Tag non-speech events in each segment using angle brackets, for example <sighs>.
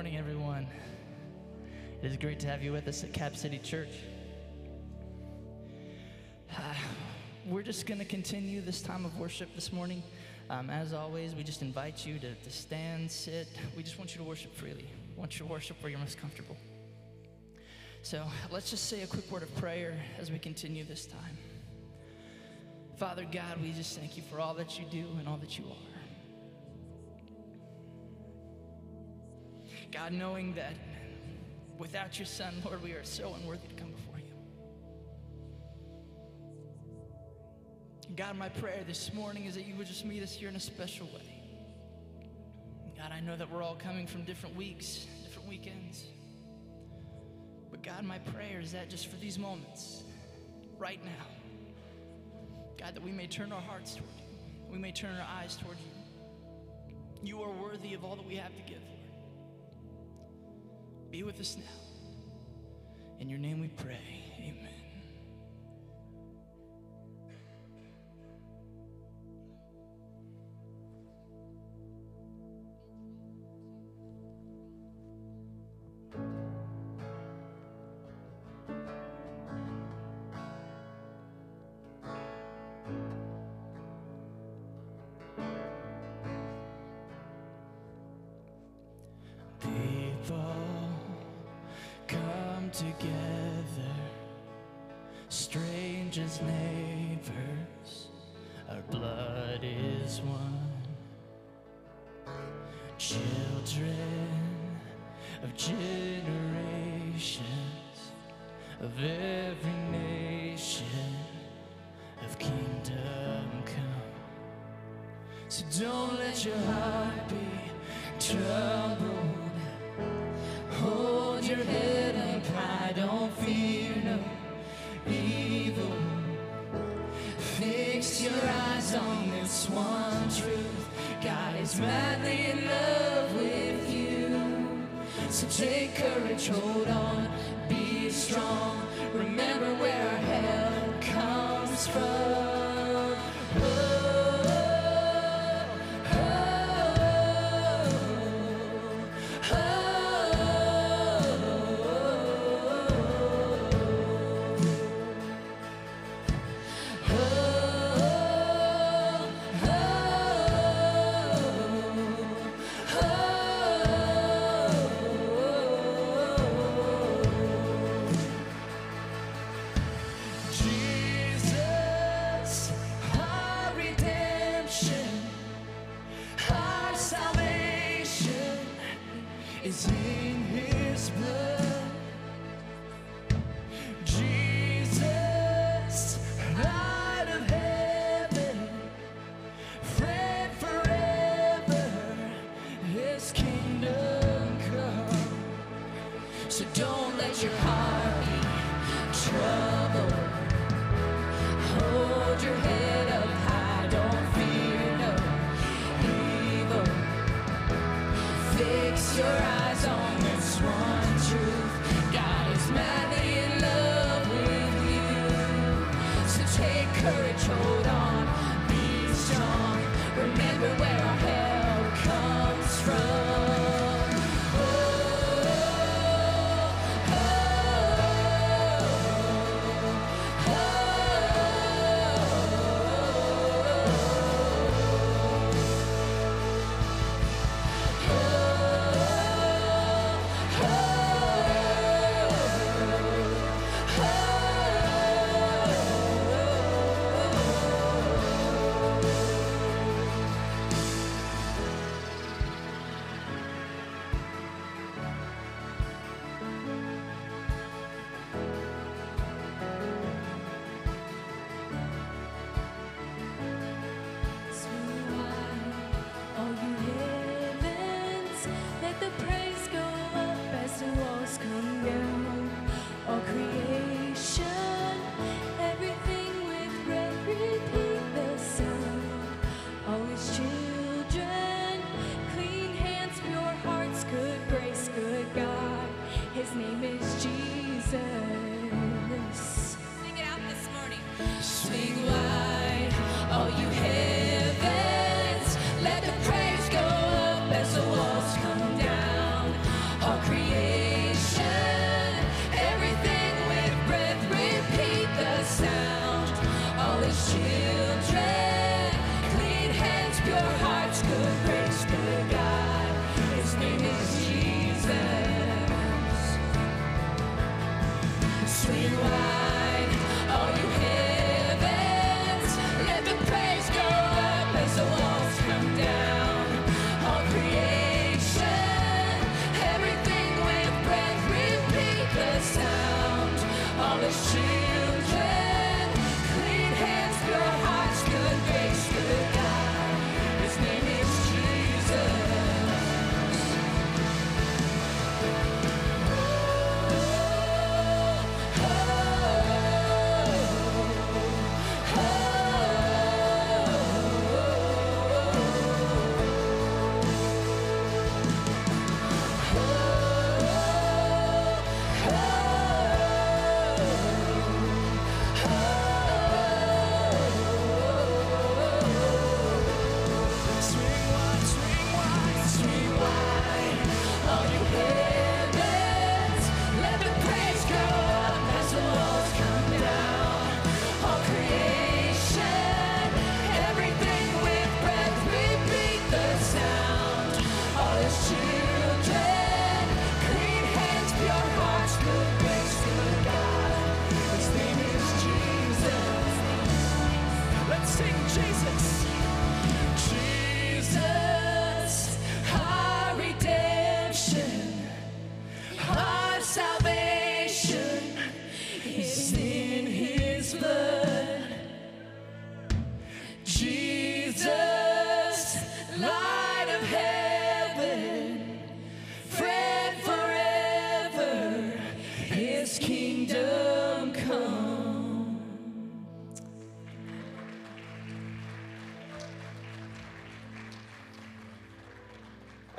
morning, everyone. It is great to have you with us at Cap City Church. <sighs> We're just going to continue this time of worship this morning. Um, as always, we just invite you to, to stand, sit. We just want you to worship freely. We want you to worship where you're most comfortable. So let's just say a quick word of prayer as we continue this time. Father God, we just thank you for all that you do and all that you are. God, knowing that without your Son, Lord, we are so unworthy to come before you. God, my prayer this morning is that you would just meet us here in a special way. God, I know that we're all coming from different weeks, different weekends. But God, my prayer is that just for these moments, right now, God, that we may turn our hearts toward you, we may turn our eyes toward you. You are worthy of all that we have to give. Be with us now. In your name we pray. Amen. Your heart be troubled. Hold your head up high, don't fear no evil. Fix your eyes on this one truth. God is madly in love with you. So take courage, hold on, be strong. Remember where our help comes from.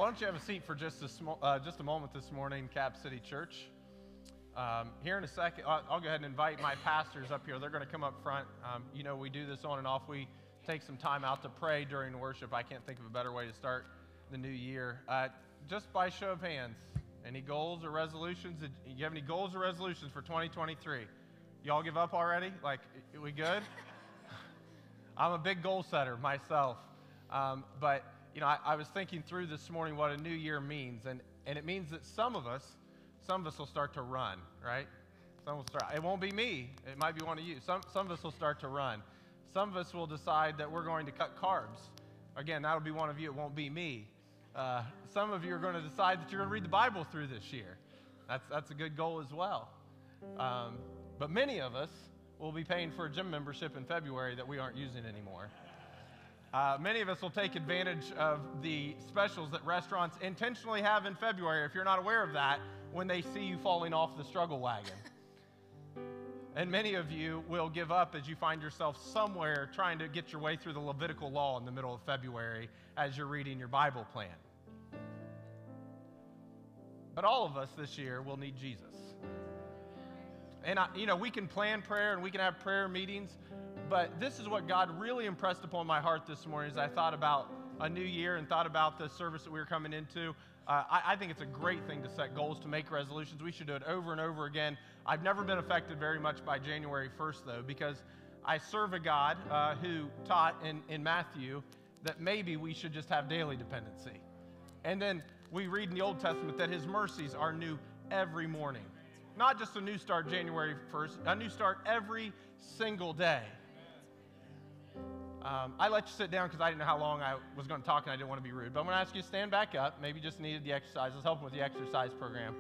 Why don't you have a seat for just a, sm- uh, just a moment this morning, Cap City Church? Um, here in a second, I'll, I'll go ahead and invite my pastors up here. They're going to come up front. Um, you know, we do this on and off. We take some time out to pray during worship. I can't think of a better way to start the new year. Uh, just by show of hands, any goals or resolutions? Did you have any goals or resolutions for 2023? Y'all give up already? Like, we good? <laughs> I'm a big goal setter myself. Um, but, you know, I, I was thinking through this morning what a new year means. And, and it means that some of us, some of us will start to run, right? Some will start. It won't be me. It might be one of you. Some, some of us will start to run. Some of us will decide that we're going to cut carbs. Again, that'll be one of you. It won't be me. Uh, some of you are going to decide that you're going to read the Bible through this year. That's, that's a good goal as well. Um, but many of us will be paying for a gym membership in February that we aren't using anymore. Uh, many of us will take advantage of the specials that restaurants intentionally have in February, if you're not aware of that, when they see you falling off the struggle wagon. <laughs> and many of you will give up as you find yourself somewhere trying to get your way through the Levitical law in the middle of February as you're reading your Bible plan. But all of us this year will need Jesus. And, I, you know, we can plan prayer and we can have prayer meetings, but this is what God really impressed upon my heart this morning as I thought about a new year and thought about the service that we were coming into. Uh, I, I, think it's a great thing to set goals, to make resolutions. We should do it over and over again. I've never been affected very much by January 1st, though, because I serve a God uh, who taught in, in Matthew that maybe we should just have daily dependency. And then we read in the Old Testament that his mercies are new every morning. Not just a new start January 1st, a new start every single day. Um, I let you sit down because I didn't know how long I was going to talk and I didn't want to be rude. But I'm going to ask you to stand back up. Maybe you just needed the exercise. Let's help them with the exercise program.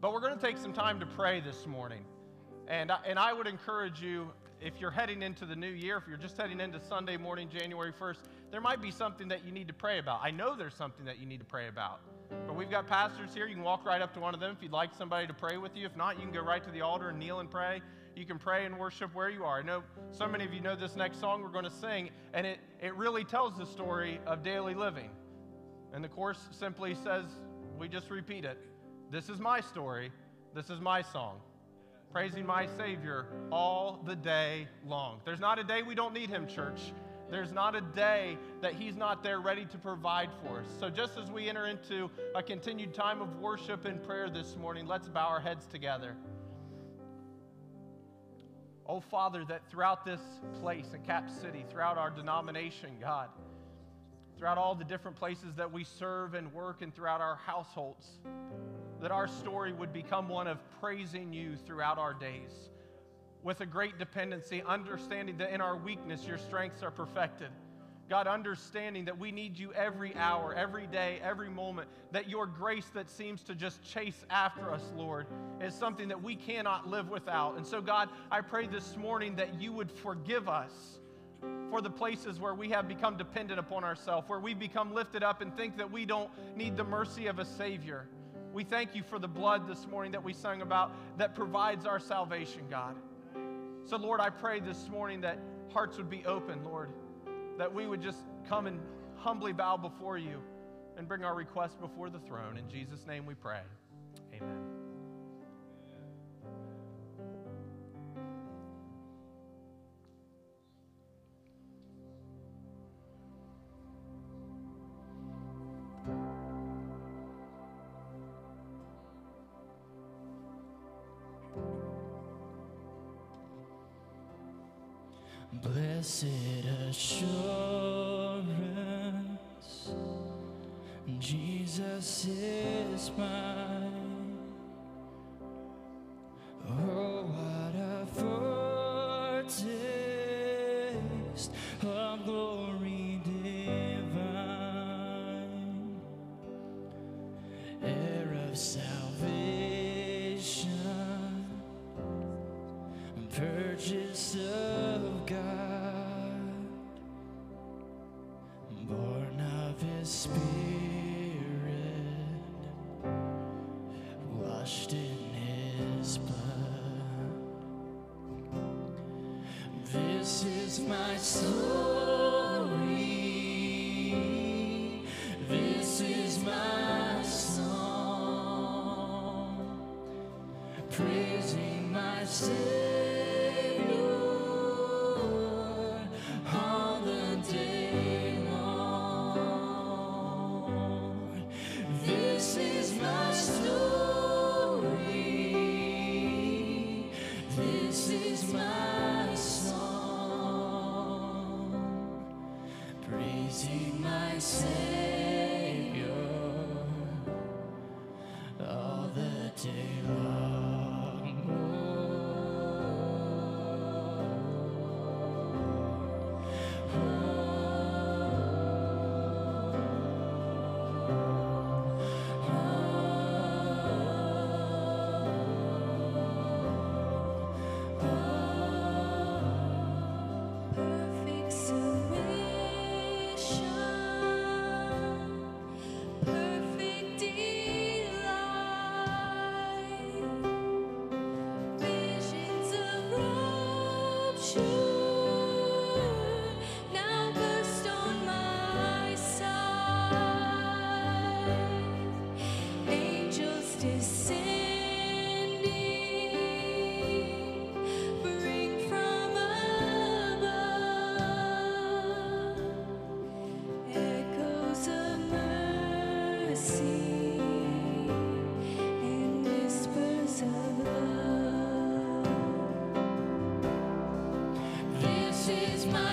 But we're going to take some time to pray this morning. And I, and I would encourage you, if you're heading into the new year, if you're just heading into Sunday morning, January 1st, there might be something that you need to pray about. I know there's something that you need to pray about. But we've got pastors here. You can walk right up to one of them if you'd like somebody to pray with you. If not, you can go right to the altar and kneel and pray. You can pray and worship where you are. I know so many of you know this next song we're going to sing, and it, it really tells the story of daily living. And the chorus simply says, we just repeat it. This is my story. This is my song. Praising my Savior all the day long. There's not a day we don't need Him, church. There's not a day that He's not there ready to provide for us. So, just as we enter into a continued time of worship and prayer this morning, let's bow our heads together. Oh, Father, that throughout this place in Cap City, throughout our denomination, God, throughout all the different places that we serve and work, and throughout our households, that our story would become one of praising you throughout our days with a great dependency, understanding that in our weakness, your strengths are perfected. God, understanding that we need you every hour, every day, every moment, that your grace that seems to just chase after us, Lord, is something that we cannot live without. And so, God, I pray this morning that you would forgive us for the places where we have become dependent upon ourselves, where we become lifted up and think that we don't need the mercy of a Savior. We thank you for the blood this morning that we sung about that provides our salvation, God. So, Lord, I pray this morning that hearts would be open, Lord, that we would just come and humbly bow before you and bring our requests before the throne. In Jesus' name we pray. Amen. Blessed assurance, Jesus is mine.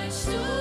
My.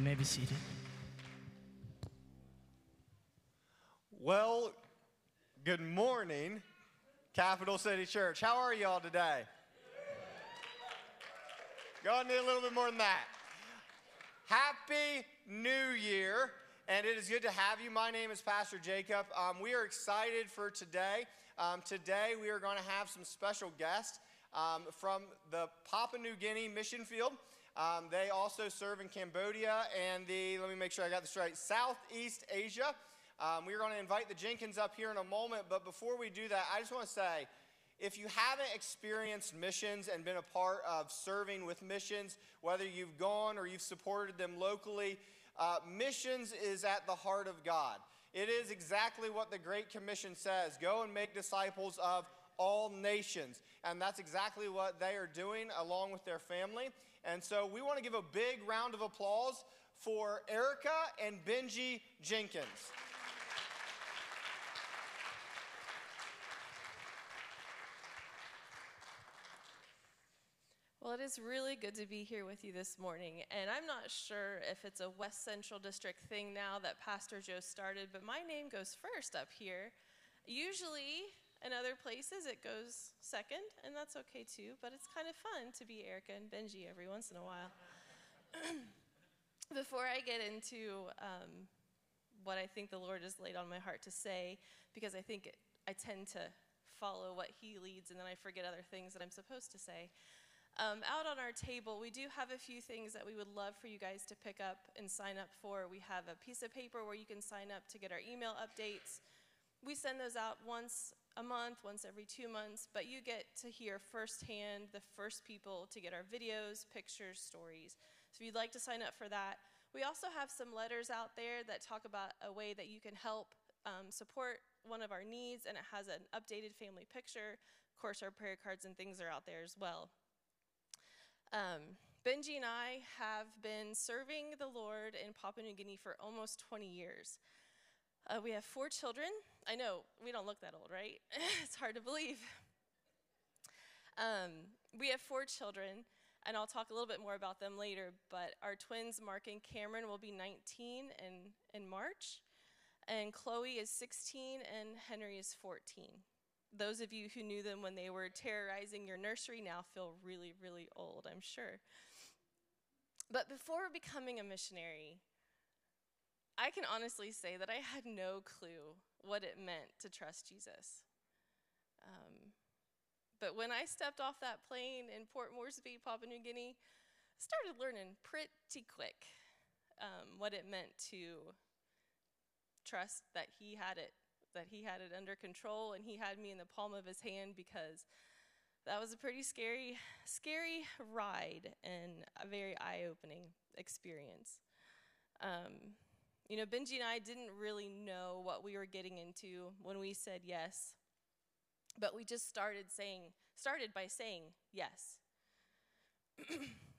You may be seated. Well, good morning, Capital City Church. How are y'all today? God need a little bit more than that. Happy New Year, and it is good to have you. My name is Pastor Jacob. Um, we are excited for today. Um, today, we are going to have some special guests um, from the Papua New Guinea mission field. Um, they also serve in Cambodia and the, let me make sure I got this right, Southeast Asia. Um, we're going to invite the Jenkins up here in a moment, but before we do that, I just want to say if you haven't experienced missions and been a part of serving with missions, whether you've gone or you've supported them locally, uh, missions is at the heart of God. It is exactly what the Great Commission says go and make disciples of all nations. And that's exactly what they are doing along with their family. And so we want to give a big round of applause for Erica and Benji Jenkins. Well, it is really good to be here with you this morning. And I'm not sure if it's a West Central District thing now that Pastor Joe started, but my name goes first up here. Usually, in other places, it goes second, and that's okay too, but it's kind of fun to be Erica and Benji every once in a while. <clears throat> Before I get into um, what I think the Lord has laid on my heart to say, because I think it, I tend to follow what He leads and then I forget other things that I'm supposed to say. Um, out on our table, we do have a few things that we would love for you guys to pick up and sign up for. We have a piece of paper where you can sign up to get our email updates. We send those out once a month, once every two months, but you get to hear firsthand the first people to get our videos, pictures, stories. So if you'd like to sign up for that, we also have some letters out there that talk about a way that you can help um, support one of our needs, and it has an updated family picture. Of course, our prayer cards and things are out there as well. Um, Benji and I have been serving the Lord in Papua New Guinea for almost 20 years. Uh, we have four children. I know we don't look that old, right? <laughs> it's hard to believe. Um, we have four children, and I'll talk a little bit more about them later. But our twins, Mark and Cameron, will be 19 in, in March, and Chloe is 16, and Henry is 14 those of you who knew them when they were terrorizing your nursery now feel really, really old, I'm sure. But before becoming a missionary, I can honestly say that I had no clue what it meant to trust Jesus. Um, but when I stepped off that plane in Port Moresby, Papua New Guinea, I started learning pretty quick um, what it meant to trust that He had it that he had it under control and he had me in the palm of his hand because that was a pretty scary, scary ride and a very eye opening experience. Um, you know, Benji and I didn't really know what we were getting into when we said yes, but we just started saying, started by saying yes. <clears throat>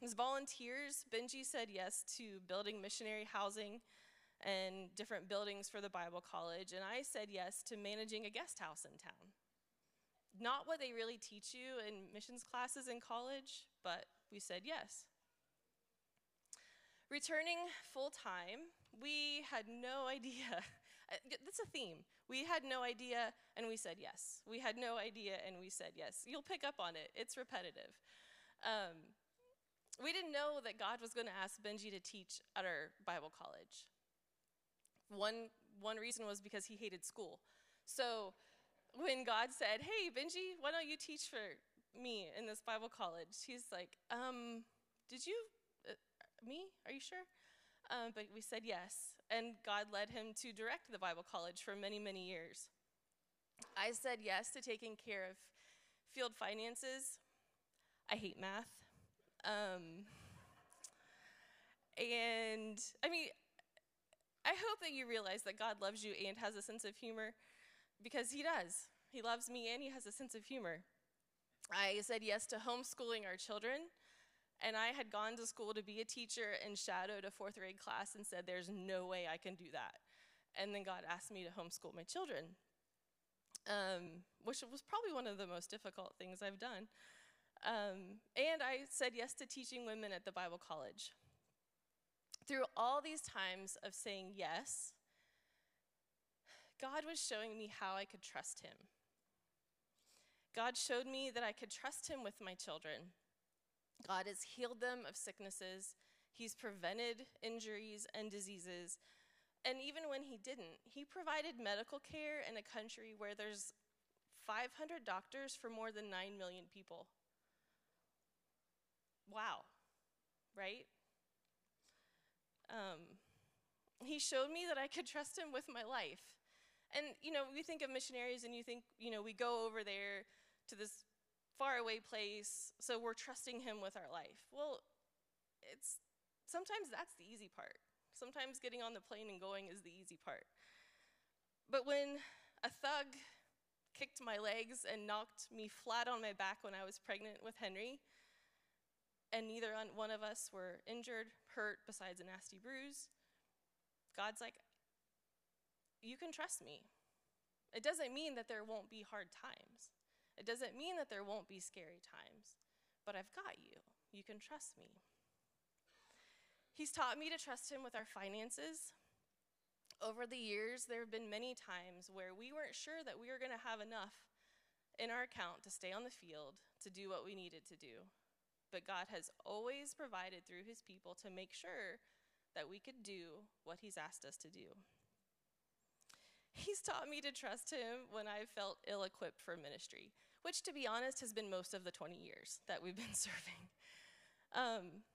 As volunteers, Benji said yes to building missionary housing and different buildings for the Bible College, and I said yes to managing a guest house in town. Not what they really teach you in missions classes in college, but we said yes. Returning full time, we had no <laughs> idea. That's a theme. We had no idea and we said yes. We had no idea and we said yes. You'll pick up on it, it's repetitive. Um, we didn't know that God was going to ask Benji to teach at our Bible college. One, one reason was because he hated school. So when God said, Hey, Benji, why don't you teach for me in this Bible college? He's like, um, Did you, uh, me? Are you sure? Um, but we said yes, and God led him to direct the Bible college for many, many years. I said yes to taking care of field finances. I hate math. Um, and I mean, I hope that you realize that God loves you and has a sense of humor because He does. He loves me and He has a sense of humor. I said yes to homeschooling our children. And I had gone to school to be a teacher and shadowed a fourth grade class and said, There's no way I can do that. And then God asked me to homeschool my children, um, which was probably one of the most difficult things I've done. Um, and I said yes to teaching women at the Bible college. Through all these times of saying yes, God was showing me how I could trust Him. God showed me that I could trust Him with my children. God has healed them of sicknesses, He's prevented injuries and diseases. And even when He didn't, He provided medical care in a country where there's 500 doctors for more than 9 million people. Wow, right? Um, he showed me that I could trust him with my life. And, you know, we think of missionaries and you think, you know, we go over there to this faraway place, so we're trusting him with our life. Well, it's sometimes that's the easy part. Sometimes getting on the plane and going is the easy part. But when a thug kicked my legs and knocked me flat on my back when I was pregnant with Henry, and neither one of us were injured, hurt, besides a nasty bruise, God's like, You can trust me. It doesn't mean that there won't be hard times. It doesn't mean that there won't be scary times, but I've got you. You can trust me. He's taught me to trust Him with our finances. Over the years, there have been many times where we weren't sure that we were going to have enough in our account to stay on the field to do what we needed to do. But God has always provided through His people to make sure that we could do what He's asked us to do. He's taught me to trust Him when I felt ill equipped for ministry, which, to be honest, has been most of the 20 years that we've been <laughs> serving. Um,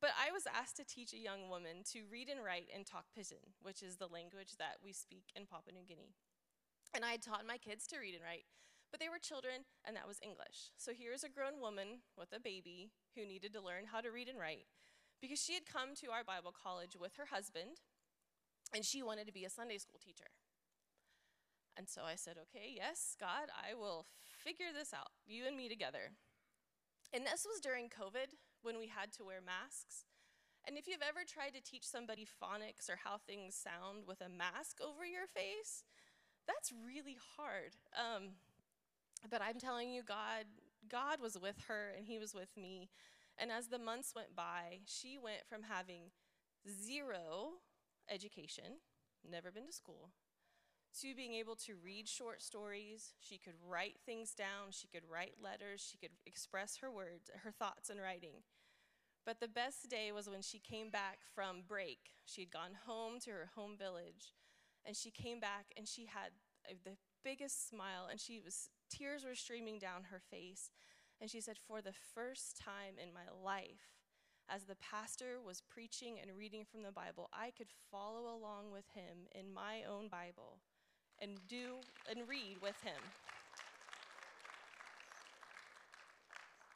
but I was asked to teach a young woman to read and write and talk Pidgin, which is the language that we speak in Papua New Guinea. And I had taught my kids to read and write, but they were children, and that was English. So here's a grown woman with a baby who needed to learn how to read and write because she had come to our Bible college with her husband, and she wanted to be a Sunday school teacher. And so I said, Okay, yes, God, I will figure this out, you and me together. And this was during COVID when we had to wear masks. And if you've ever tried to teach somebody phonics or how things sound with a mask over your face, that's really hard. Um, but I'm telling you, God, God was with her and He was with me. And as the months went by, she went from having zero education, never been to school, to being able to read short stories. She could write things down. She could write letters. She could express her words, her thoughts in writing. But the best day was when she came back from break. She had gone home to her home village, and she came back and she had uh, the biggest smile, and she was tears were streaming down her face. And she said, For the first time in my life, as the pastor was preaching and reading from the Bible, I could follow along with him in my own Bible and do and read with him.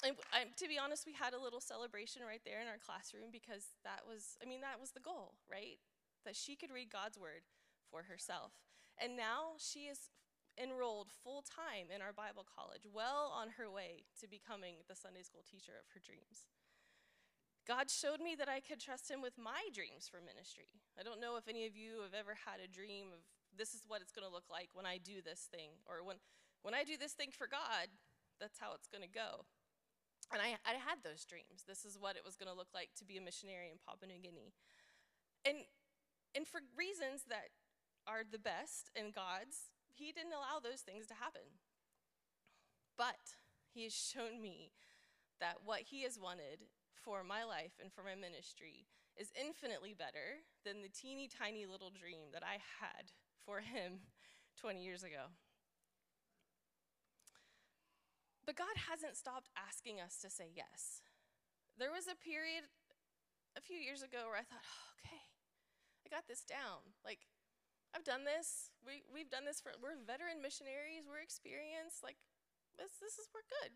And I, to be honest, we had a little celebration right there in our classroom because that was, I mean, that was the goal, right? That she could read God's word for herself. And now she is enrolled full time in our Bible college, well on her way to becoming the Sunday school teacher of her dreams. God showed me that I could trust Him with my dreams for ministry. I don't know if any of you have ever had a dream of this is what it's going to look like when I do this thing, or when, when I do this thing for God, that's how it's going to go. And I, I had those dreams. This is what it was going to look like to be a missionary in Papua New Guinea. And, and for reasons that are the best in God's, He didn't allow those things to happen. But He has shown me that what He has wanted for my life and for my ministry is infinitely better than the teeny tiny little dream that I had for Him <laughs> 20 years ago. But God hasn't stopped asking us to say yes. There was a period a few years ago where I thought, oh, okay, I got this down. Like, I've done this. We, we've done this for, we're veteran missionaries. We're experienced. Like, this, this is, we're good.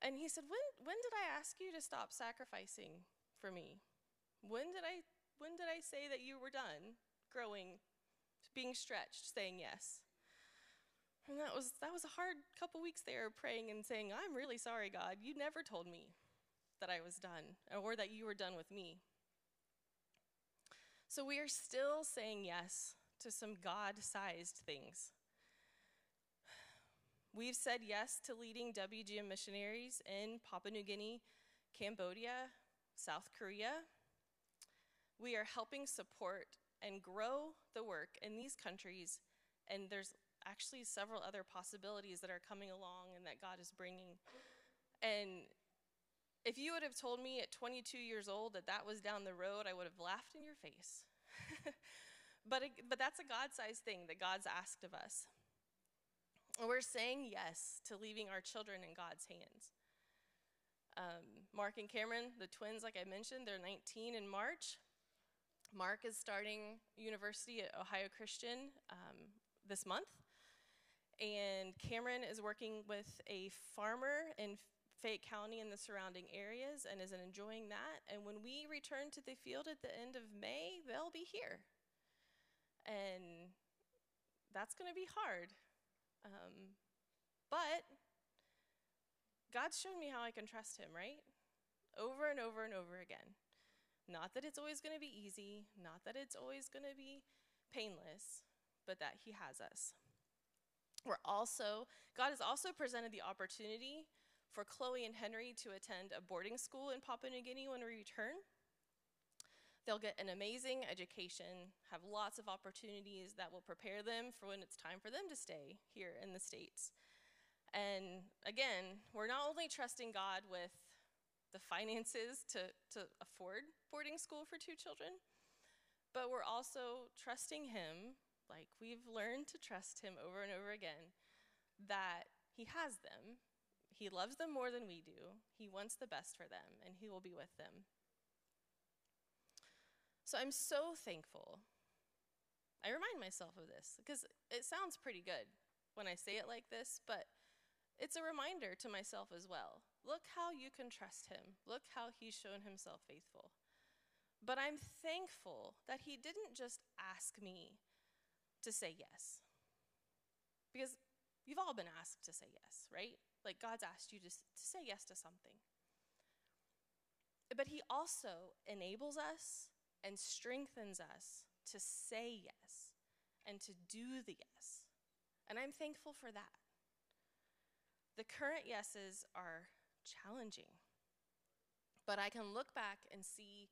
And he said, when, when did I ask you to stop sacrificing for me? When did I, when did I say that you were done growing, being stretched, saying yes? And that was, that was a hard couple weeks there praying and saying, I'm really sorry, God. You never told me that I was done or that you were done with me. So we are still saying yes to some God sized things. We've said yes to leading WGM missionaries in Papua New Guinea, Cambodia, South Korea. We are helping support and grow the work in these countries, and there's actually several other possibilities that are coming along and that God is bringing. And if you would have told me at 22 years old that that was down the road, I would have laughed in your face. <laughs> but, it, but that's a God sized thing that God's asked of us. And we're saying yes to leaving our children in God's hands. Um, Mark and Cameron, the twins, like I mentioned, they're 19 in March. Mark is starting university at Ohio Christian um, this month. And Cameron is working with a farmer in Fayette County and the surrounding areas and is enjoying that. And when we return to the field at the end of May, they'll be here. And that's going to be hard. Um, but God's shown me how I can trust Him, right? Over and over and over again. Not that it's always going to be easy, not that it's always going to be painless, but that He has us. We're also, God has also presented the opportunity for Chloe and Henry to attend a boarding school in Papua New Guinea when we return. They'll get an amazing education, have lots of opportunities that will prepare them for when it's time for them to stay here in the States. And again, we're not only trusting God with the finances to, to afford boarding school for two children, but we're also trusting Him, like we've learned to trust Him over and over again, that He has them. He loves them more than we do. He wants the best for them, and He will be with them. So I'm so thankful. I remind myself of this because it sounds pretty good when I say it like this, but it's a reminder to myself as well. Look how you can trust him. Look how he's shown himself faithful. But I'm thankful that he didn't just ask me to say yes. Because you've all been asked to say yes, right? Like God's asked you to, to say yes to something. But he also enables us and strengthens us to say yes and to do the yes. And I'm thankful for that. The current yeses are challenging, but I can look back and see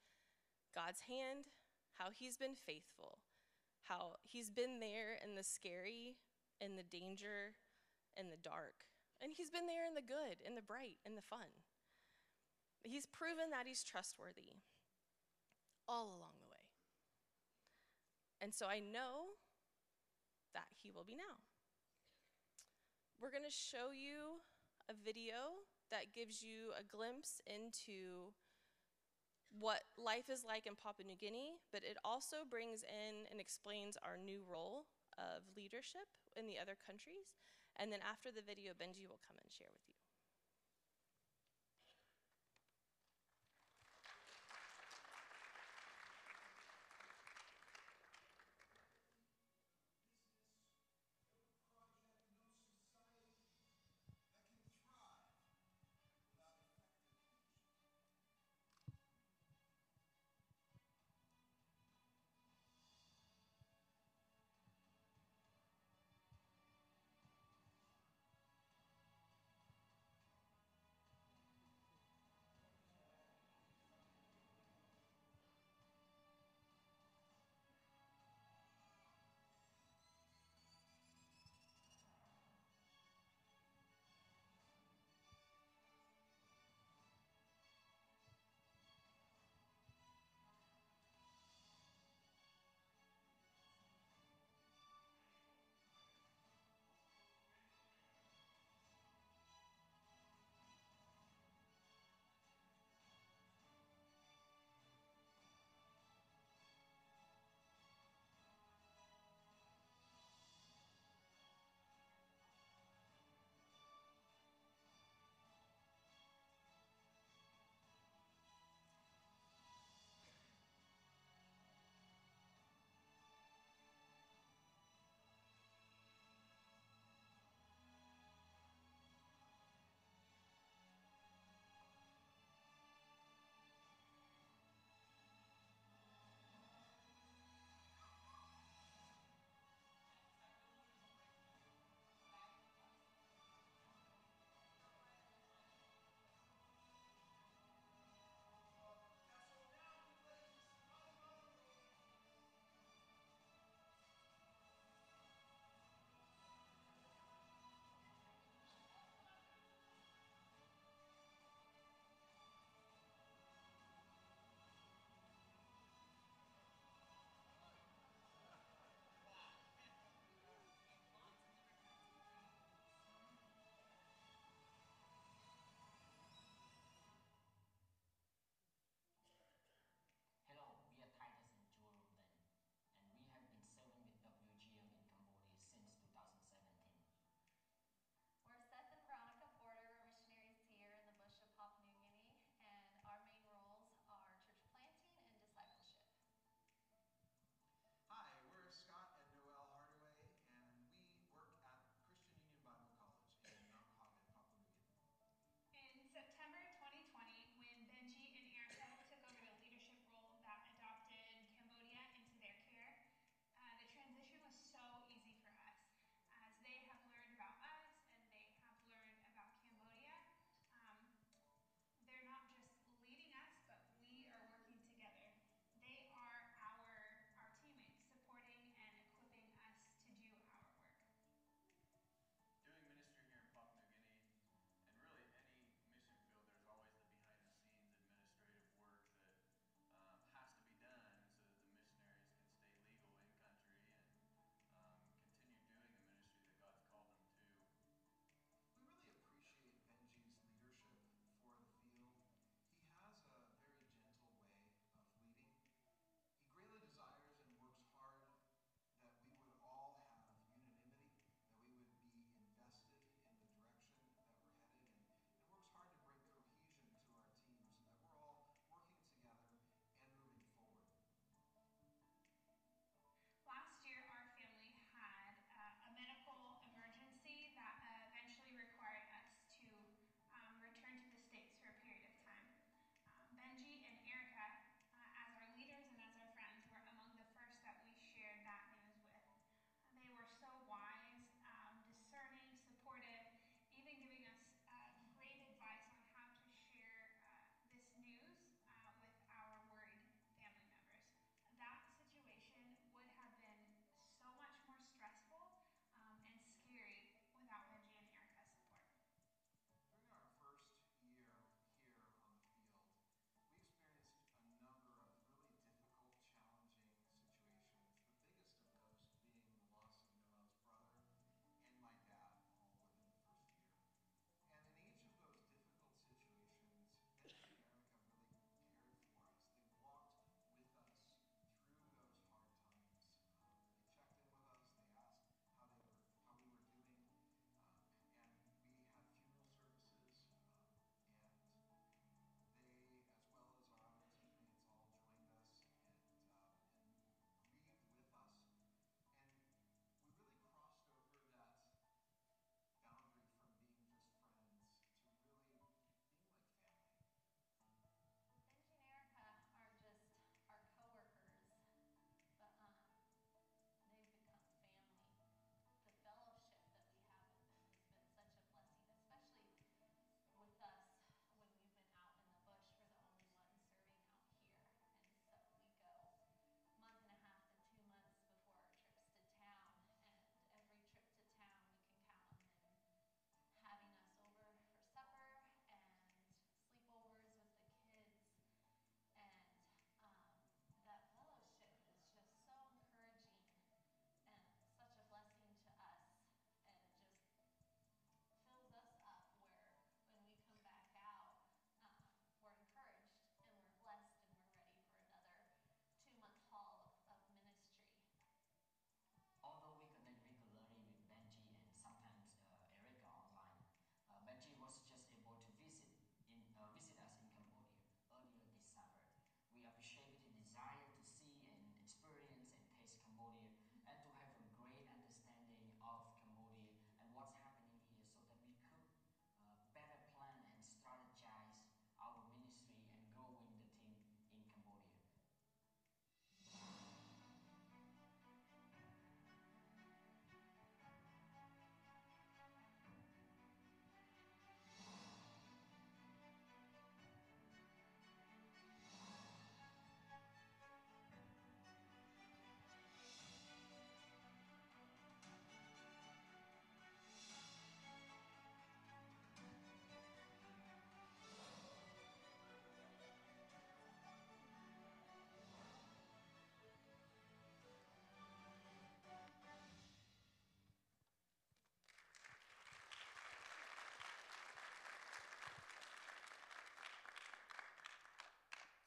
God's hand, how He's been faithful, how He's been there in the scary, in the danger, in the dark. And He's been there in the good, in the bright, in the fun. He's proven that He's trustworthy all along the way. And so I know that he will be now. We're going to show you a video that gives you a glimpse into what life is like in Papua New Guinea, but it also brings in and explains our new role of leadership in the other countries. And then after the video, Benji will come and share with you.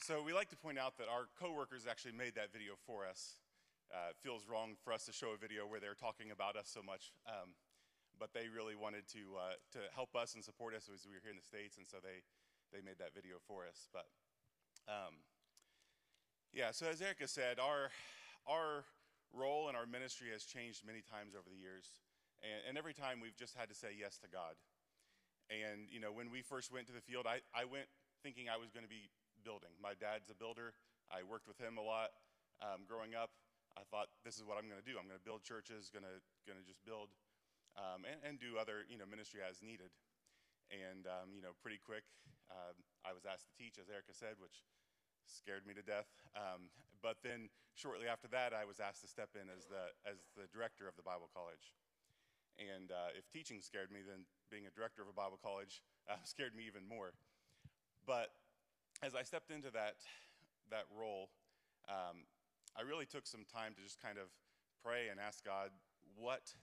So we like to point out that our coworkers actually made that video for us. Uh, it feels wrong for us to show a video where they're talking about us so much, um, but they really wanted to uh, to help us and support us as we were here in the states, and so they they made that video for us. But um, yeah, so as Erica said, our our role in our ministry has changed many times over the years, and, and every time we've just had to say yes to God. And you know, when we first went to the field, I, I went thinking I was going to be building. My dad's a builder. I worked with him a lot um, growing up. I thought this is what I'm going to do. I'm going to build churches, going to going to just build um, and, and do other you know ministry as needed. And um, you know, pretty quick, um, I was asked to teach, as Erica said, which scared me to death. Um, but then shortly after that, I was asked to step in as the as the director of the Bible college. And uh, if teaching scared me, then being a director of a Bible college uh, <laughs> scared me even more. But as I stepped into that that role, um, I really took some time to just kind of pray and ask God what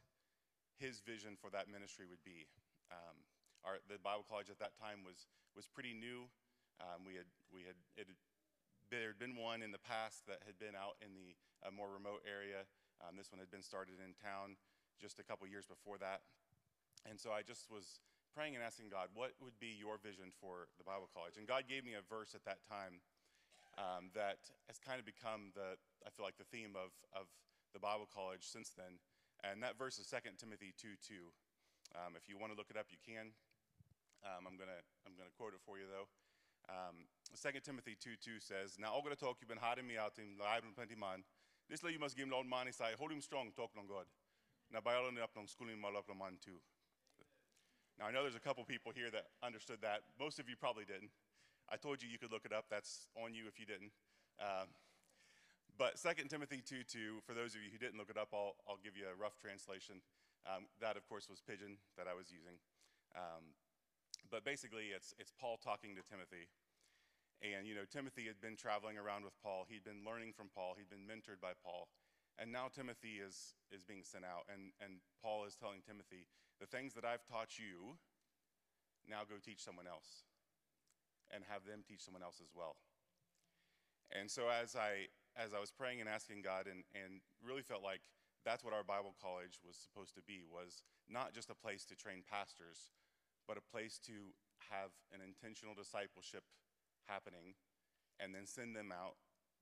His vision for that ministry would be. Um, our, the Bible college at that time was was pretty new. Um, we had we had it had, there had been one in the past that had been out in the uh, more remote area. Um, this one had been started in town just a couple years before that, and so I just was praying and asking God, what would be your vision for the Bible college? And God gave me a verse at that time um, that has kind of become the, I feel like, the theme of, of the Bible college since then. And that verse is 2 Timothy 2 2. Um, if you want to look it up, you can. Um, I'm going to I'm gonna quote it for you, though. Um, 2 Timothy 2 2 says, Now, going to talk, you've been hiding me out in live and plenty man. This lay you must give him Lord man, say, hold him strong, talk on God. Now, by all up on schooling my love man too. Now, I know there's a couple people here that understood that. Most of you probably didn't. I told you you could look it up. That's on you if you didn't. Um, but 2 Timothy 2 2, for those of you who didn't look it up, I'll, I'll give you a rough translation. Um, that, of course, was Pidgin that I was using. Um, but basically, it's, it's Paul talking to Timothy. And, you know, Timothy had been traveling around with Paul. He'd been learning from Paul. He'd been mentored by Paul. And now Timothy is, is being sent out. And, and Paul is telling Timothy, the things that I've taught you, now go teach someone else and have them teach someone else as well. And so as I as I was praying and asking God and, and really felt like that's what our Bible college was supposed to be was not just a place to train pastors, but a place to have an intentional discipleship happening and then send them out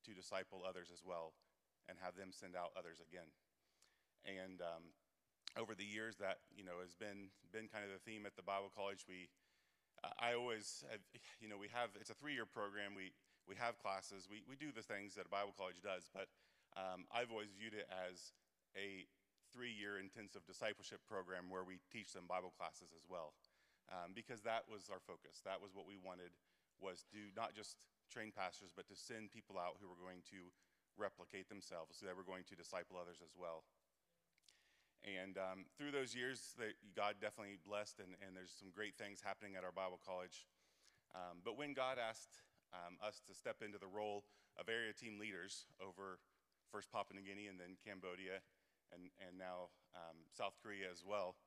to disciple others as well and have them send out others again. And um, over the years that you know has been been kind of the theme at the Bible college we I always, have, you know, we have, it's a three year program. We, we have classes. We, we do the things that a Bible college does, but um, I've always viewed it as a three year intensive discipleship program where we teach them Bible classes as well. Um, because that was our focus. That was what we wanted was to not just train pastors, but to send people out who were going to replicate themselves, so they were going to disciple others as well. And um, through those years, that God definitely blessed, and, and, there's some great things happening at our Bible college. Um, but when God asked um, us to step into the role of area team leaders over first Papua New Guinea and then Cambodia and, and now um, South Korea as well,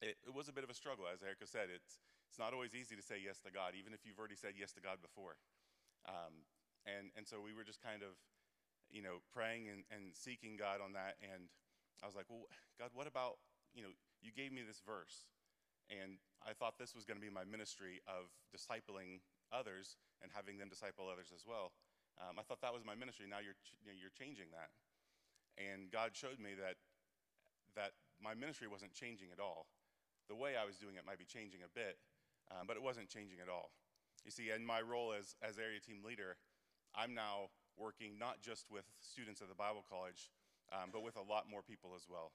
it, it, was a bit of a struggle. As Erica said, it's, it's not always easy to say yes to God, even if you've already said yes to God before. Um, and, and so we were just kind of, you know, praying and, and seeking God on that. And I was like, well, God, what about, you know, you gave me this verse, and I thought this was going to be my ministry of discipling others and having them disciple others as well. Um, I thought that was my ministry. Now you're, you know, you're changing that. And God showed me that, that my ministry wasn't changing at all. The way I was doing it might be changing a bit, um, but it wasn't changing at all. You see, in my role as, as area team leader, I'm now working not just with students at the Bible college, um, but with a lot more people as well.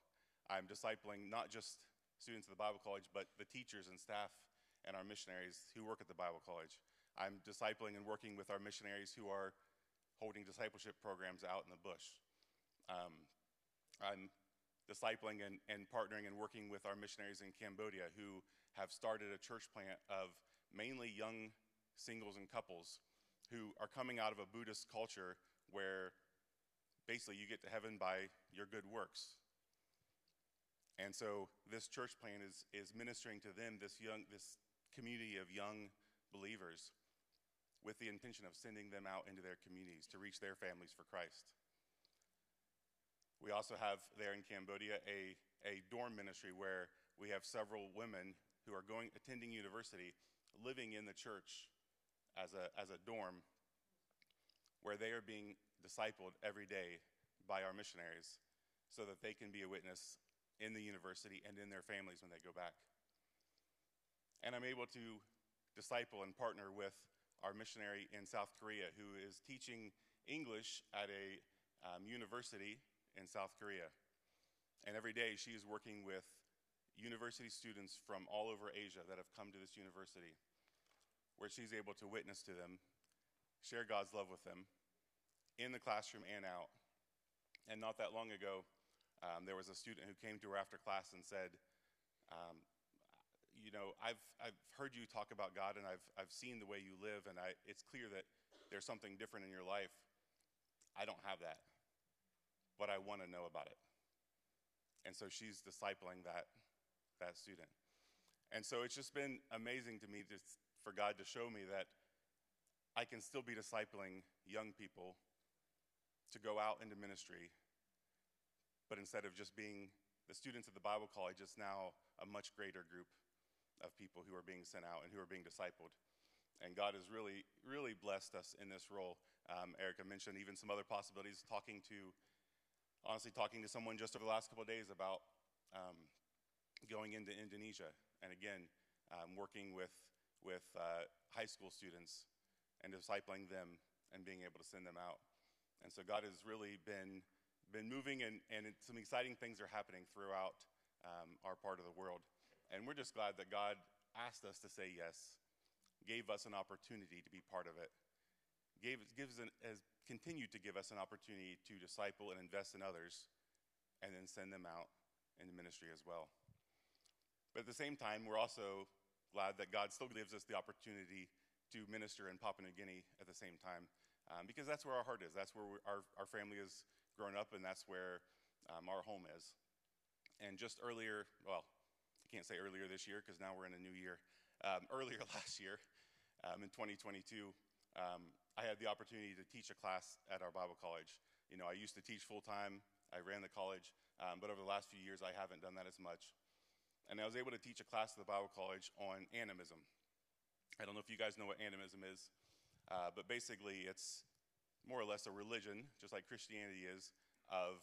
I'm discipling not just students at the Bible College, but the teachers and staff and our missionaries who work at the Bible College. I'm discipling and working with our missionaries who are holding discipleship programs out in the bush. Um, I'm discipling and, and partnering and working with our missionaries in Cambodia who have started a church plant of mainly young singles and couples who are coming out of a Buddhist culture where basically you get to heaven by your good works. And so this church plan is, is ministering to them, this young, this community of young believers, with the intention of sending them out into their communities to reach their families for Christ. We also have there in Cambodia a, a dorm ministry where we have several women who are going attending university, living in the church as a, as a dorm, where they are being discipled every day by our missionaries so that they can be a witness in the university and in their families when they go back. And I'm able to disciple and partner with our missionary in South Korea who is teaching English at a um, university in South Korea. And every day she is working with university students from all over Asia that have come to this university, where she's able to witness to them, share God's love with them in the classroom and out. And not that long ago, um, there was a student who came to her after class and said, um, You know, I've, I've heard you talk about God and I've, I've seen the way you live, and I, it's clear that there's something different in your life. I don't have that, but I want to know about it. And so she's discipling that that student. And so it's just been amazing to me just for God to show me that I can still be discipling young people to go out into ministry, but instead of just being the students at the Bible college, it's now a much greater group of people who are being sent out and who are being discipled. And God has really, really blessed us in this role. Um, Erica mentioned even some other possibilities, talking to, honestly, talking to someone just over the last couple of days about um, going into Indonesia, and again, um, working with, with uh, high school students and discipling them and being able to send them out. And so God has really been, been moving, and, and some exciting things are happening throughout um, our part of the world. And we're just glad that God asked us to say yes, gave us an opportunity to be part of it, gave, gives an, has continued to give us an opportunity to disciple and invest in others, and then send them out into ministry as well. But at the same time, we're also glad that God still gives us the opportunity to minister in Papua New Guinea at the same time, um, because that's where our heart is. That's where our, our family has grown up, and that's where um, our home is. And just earlier, well, I can't say earlier this year because now we're in a new year. Um, <laughs> earlier last year, um, in 2022, um, I had the opportunity to teach a class at our Bible college. You know, I used to teach full time, I ran the college, um, but over the last few years, I haven't done that as much and I was able to teach a class at the Bible College on animism. I don't know if you guys know what animism is, uh, but basically it's more or less a religion, just like Christianity is, of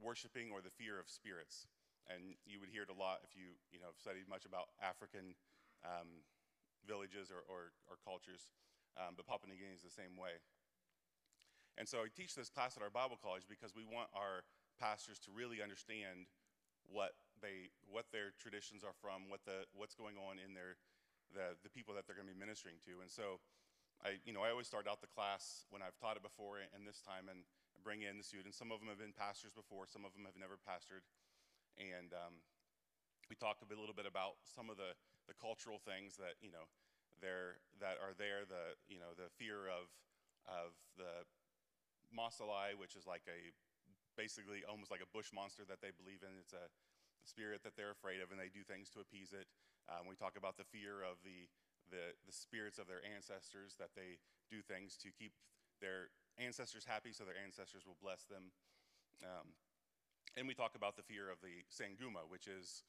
worshiping or the fear of spirits. And you would hear it a lot if you, you know, studied much about African um, villages or, or, or cultures. Um, but Papua New Guinea is the same way. And so I teach this class at our Bible college because we want our pastors to really understand what they what their traditions are from, what the what's going on in their the the people that they're going to be ministering to. And so, I you know I always start out the class when I've taught it before, and this time and bring in the students. Some of them have been pastors before, some of them have never pastored, and um, we talk a, bit, a little bit about some of the the cultural things that you know there that are there. The you know the fear of of the Masalai, which is like a basically almost like a bush monster that they believe in. It's a spirit that they're afraid of, and they do things to appease it. Um, we talk about the fear of the, the, the spirits of their ancestors, that they do things to keep their ancestors happy so their ancestors will bless them. Um, and we talk about the fear of the Sanguma, which is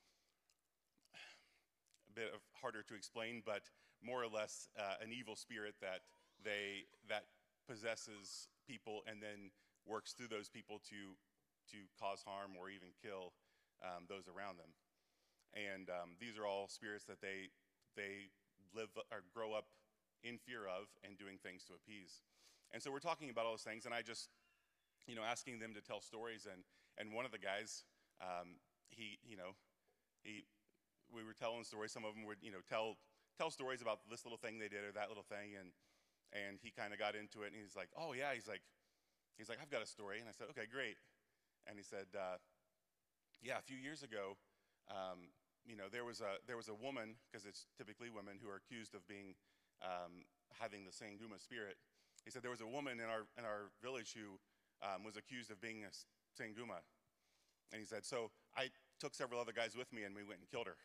a bit of harder to explain, but more or less uh, an evil spirit that they that possesses people and then works through those people to, to cause harm or even kill um, those around them. And um, these are all spirits that they, they live or grow up in fear of and doing things to appease. And so we're talking about all those things, and I just, you know, asking them to tell stories. And, and one of the guys, um, he, you know, he, we were telling stories. Some of them would, you know, tell, tell stories about this little thing they did or that little thing. And, and he kind of got into it, and he's like, oh, yeah. He's like, He's like, I've got a story. And I said, okay, great. And he said, uh, yeah, a few years ago, um, you know, there was a, there was a woman, because it's typically women who are accused of being, um, having the Sanguma spirit. He said there was a woman in our, in our village who um, was accused of being a Sanguma. And he said, so I took several other guys with me and we went and killed her.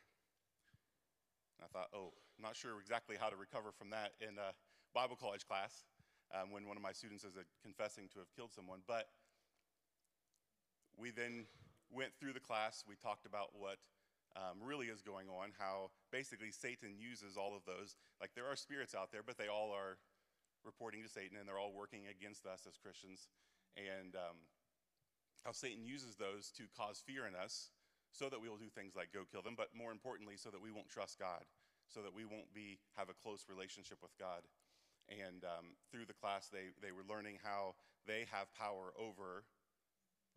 And I thought, oh, I'm not sure exactly how to recover from that in uh, Bible college class um, when one of my students is uh, confessing to have killed someone. But we then went through the class. We talked about what um, really is going on, how basically Satan uses all of those. Like there are spirits out there, but they all are reporting to Satan and they're all working against us as Christians. And um, how Satan uses those to cause fear in us so that we will do things like go kill them, but more importantly, so that we won't trust God, so that we won't be, have a close relationship with God. And um, through the class, they, they were learning how they have power over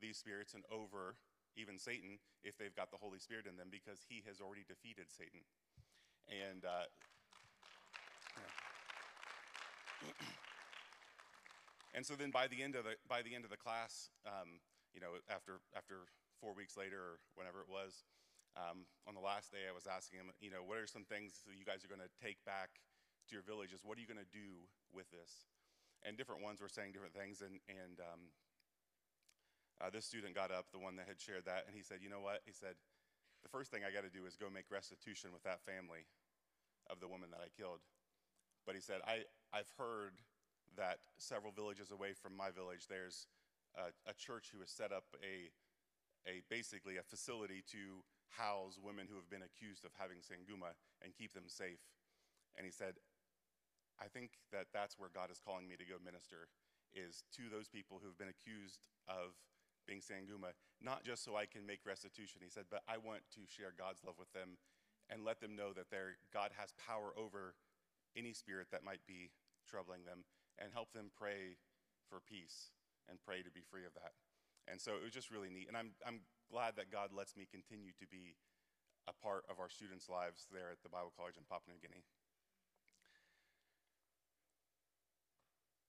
these spirits and over even Satan if they've got the Holy Spirit in them because he has already defeated Satan. And uh, <clears throat> and so then by the end of the by the end of the class, um, you know, after after four weeks later or whenever it was, um, on the last day, I was asking him, you know, what are some things that you guys are going to take back to your villages? What are you going to do with this? And different ones were saying different things, and and um, uh, this student got up, the one that had shared that, and he said, you know what? He said, the first thing I got to do is go make restitution with that family of the woman that I killed. But he said, I, I've heard that several villages away from my village, there's a, a church who has set up a, a basically a facility to house women who have been accused of having sanguma and keep them safe. And he said, I think that that's where God is calling me to go minister is to those people who have been accused of being sanguma, not just so I can make restitution. He said, but I want to share God's love with them and let them know that God has power over any spirit that might be troubling them and help them pray for peace and pray to be free of that. And so it was just really neat. And I'm, I'm glad that God lets me continue to be a part of our students' lives there at the Bible College in Papua New Guinea.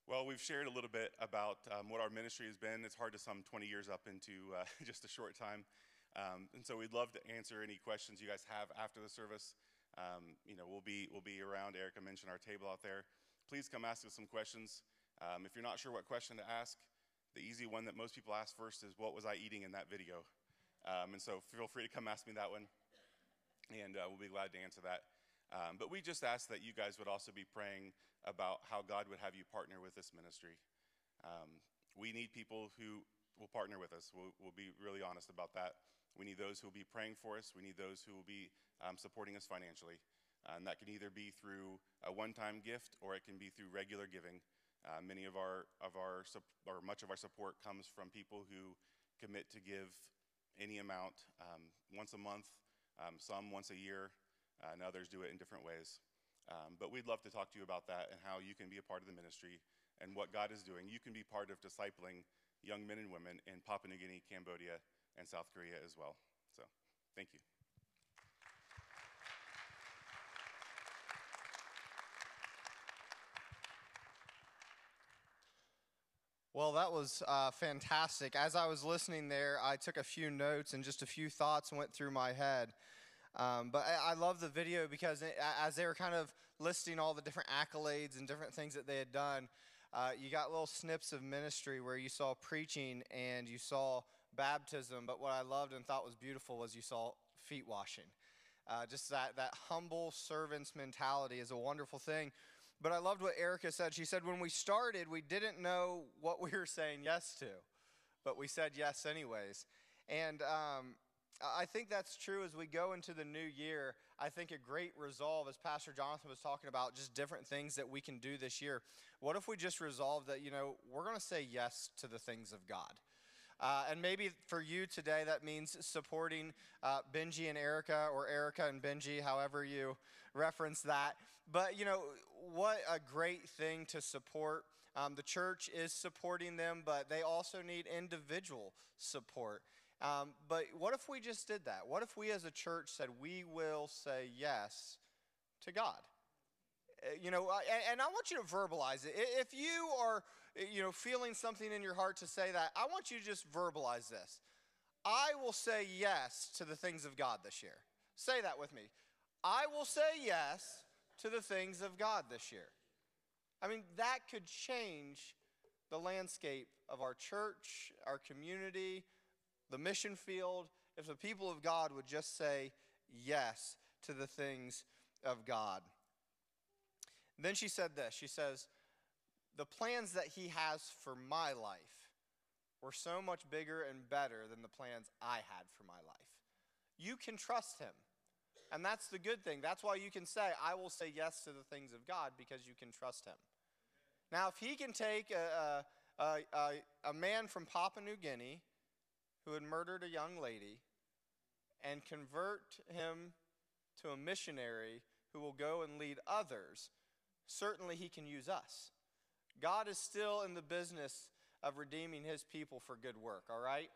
Well, we've shared a little bit about um, what our ministry has been. It's hard to sum 20 years up into uh, <laughs> just a short time. Um, and so we'd love to answer any questions you guys have after the service. Um, you know, we'll be, we'll be around. Erica mentioned our table out there. Please come ask us some questions. Um, if you're not sure what question to ask, the easy one that most people ask first is, What was I eating in that video? Um, and so feel free to come ask me that one, and uh, we'll be glad to answer that. Um, but we just ask that you guys would also be praying about how God would have you partner with this ministry. Um, we need people who will partner with us. We'll, we'll, be really honest about that. We need those who will be praying for us. We need those who will be um, supporting us financially. And that can either be through a one-time gift or it can be through regular giving. Uh, many of our of our or much of our support comes from people who commit to give any amount um, once a month, um, some once a year, and others do it in different ways. Um, but we'd love to talk to you about that and how you can be a part of the ministry and what God is doing. You can be part of discipling young men and women in Papua New Guinea, Cambodia, and South Korea as well. So, thank you. Well, that was uh, fantastic. As I was listening there, I took a few notes and just a few thoughts went through my head. Um, but I, I, love the video because it, as they were kind of listing all the different accolades and different things that they had done, uh, you got little snips of ministry where you saw preaching and you saw baptism. But what I loved and thought was beautiful was you saw feet washing. Uh, just that, that humble servant's mentality is a wonderful thing. But I loved what Erica said. She said, when we started, we didn't know what we were saying yes to, but we said yes anyways. And um, I think that's true as we go into the new year. I think a great resolve, as Pastor Jonathan was talking about, just different things that we can do this year. What if we just resolve that, you know, we're going to say yes to the things of God? Uh, and maybe for you today, that means supporting uh, Benji and Erica, or Erica and Benji, however you reference that. But, you know, what a great thing to support. Um, the church is supporting them, but they also need individual support. Um, but what if we just did that? What if we as a church said we will say yes to God? Uh, you know, and I want you to verbalize it. If you are, you know, feeling something in your heart to say that, I want you to just verbalize this. I will say yes to the things of God this year. Say that with me. I will say yes to the things of God this year. I mean, that could change the landscape of our church, our community, the mission field, if the people of God would just say yes to the things of God. Then she said this She says, The plans that he has for my life were so much bigger and better than the plans I had for my life. You can trust him. And that's the good thing. That's why you can say, I will say yes to the things of God because you can trust him. Now, if he can take a, a, a, a man from Papua New Guinea who had murdered a young lady and convert him to a missionary who will go and lead others, certainly he can use us. God is still in the business of redeeming his people for good work, all right?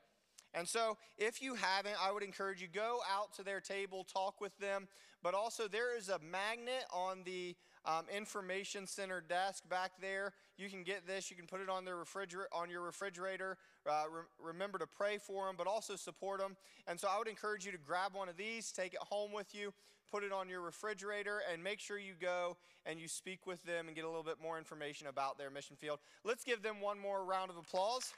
And so, if you haven't, I would encourage you go out to their table, talk with them. But also, there is a magnet on the um, information center desk back there. You can get this. You can put it on their refrigerator, on your refrigerator. Uh, re- remember to pray for them, but also support them. And so, I would encourage you to grab one of these, take it home with you, put it on your refrigerator, and make sure you go and you speak with them and get a little bit more information about their mission field. Let's give them one more round of applause.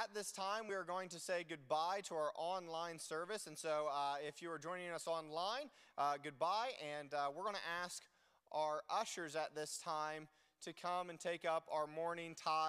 At this time, we are going to say goodbye to our online service. And so, uh, if you are joining us online, uh, goodbye. And uh, we're going to ask our ushers at this time to come and take up our morning tithe.